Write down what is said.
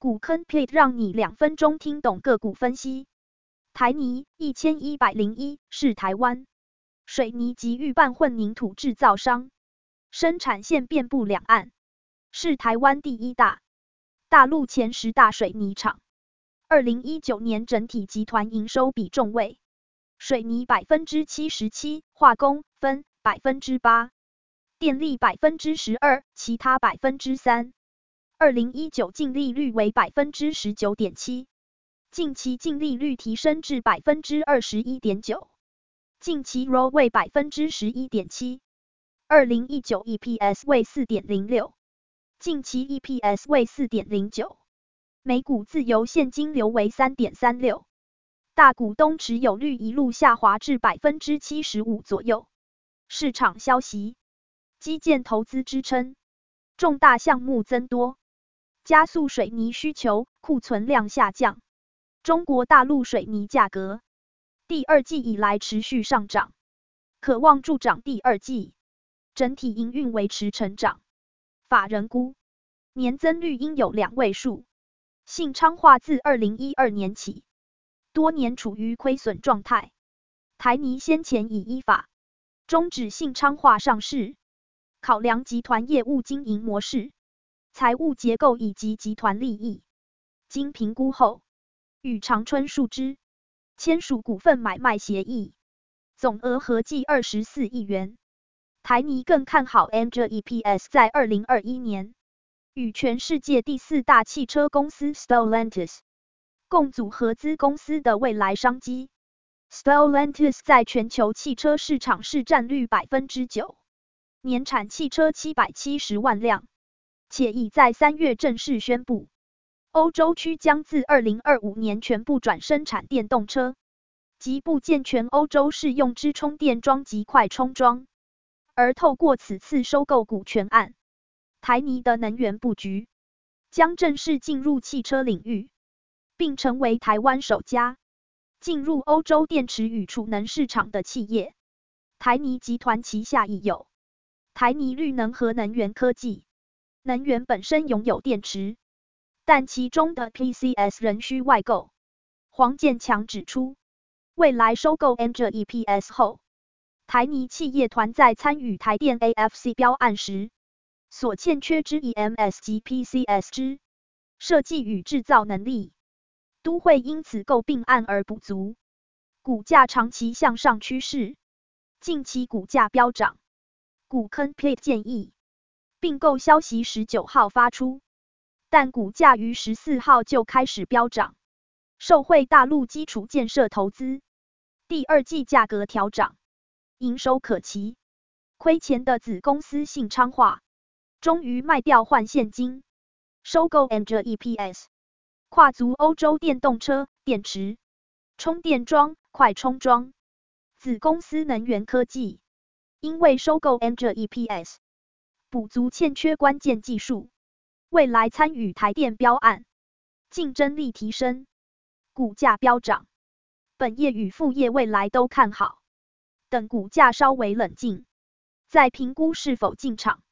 股坑 plate 让你两分钟听懂个股分析。台泥一千一百零一是台湾。水泥及预拌混凝土制造商，生产线遍布两岸，是台湾第一大、大陆前十大水泥厂。二零一九年整体集团营收比重为。水泥百分之七十七，化工。分。百分之八，电力百分之十二，其他百分之三。二零一九净利率为百分之十九点七，近期净利率提升至百分之二十一点九，近期 ROE 为百分之十一点七。二零一九 EPS 为四点零六，近期 EPS 为四点零九。每股自由现金流为三点三六，大股东持有率一路下滑至百分之七十五左右。市场消息，基建投资支撑，重大项目增多，加速水泥需求，库存量下降。中国大陆水泥价格第二季以来持续上涨，可望助涨第二季，整体营运维持成长。法人估，年增率应有两位数。信昌化自二零一二年起，多年处于亏损状态。台泥先前已依法终止信昌化上市，考量集团业务经营模式、财务结构以及集团利益，经评估后，与长春树脂签署股份买卖协议，总额合计二十四亿元。台泥更看好 Angel EPS 在二零二一年。与全世界第四大汽车公司 Stellantis 共组合资公司的未来商机。Stellantis 在全球汽车市场市占率百分之九，年产汽车七百七十万辆，且已在三月正式宣布，欧洲区将自二零二五年全部转生产电动车，及布建全欧洲适用之充电桩及快充桩，而透过此次收购股权案。台泥的能源布局将正式进入汽车领域，并成为台湾首家进入欧洲电池与储能市场的企业。台泥集团旗下已有台泥绿能和能源科技，能源本身拥有电池，但其中的 PCS 仍需外购。黄建强指出，未来收购 n g e p s 后，台泥企业团在参与台电 AFC 标案时，所欠缺之 EMS 及 PCS 之设计与制造能力，都会因此购并案而补足。股价长期向上趋势，近期股价飙涨。股坑 plate 建议，并购消息十九号发出，但股价于十四号就开始飙涨，受惠大陆基础建设投资，第二季价格调涨，营收可期。亏钱的子公司信昌化。终于卖掉换现金，收购 Angel EPS，跨足欧洲电动车电池、充电桩、快充桩。子公司能源科技，因为收购 Angel EPS，补足欠缺关键技术，未来参与台电标案，竞争力提升，股价飙涨。本业与副业未来都看好，等股价稍微冷静，再评估是否进场。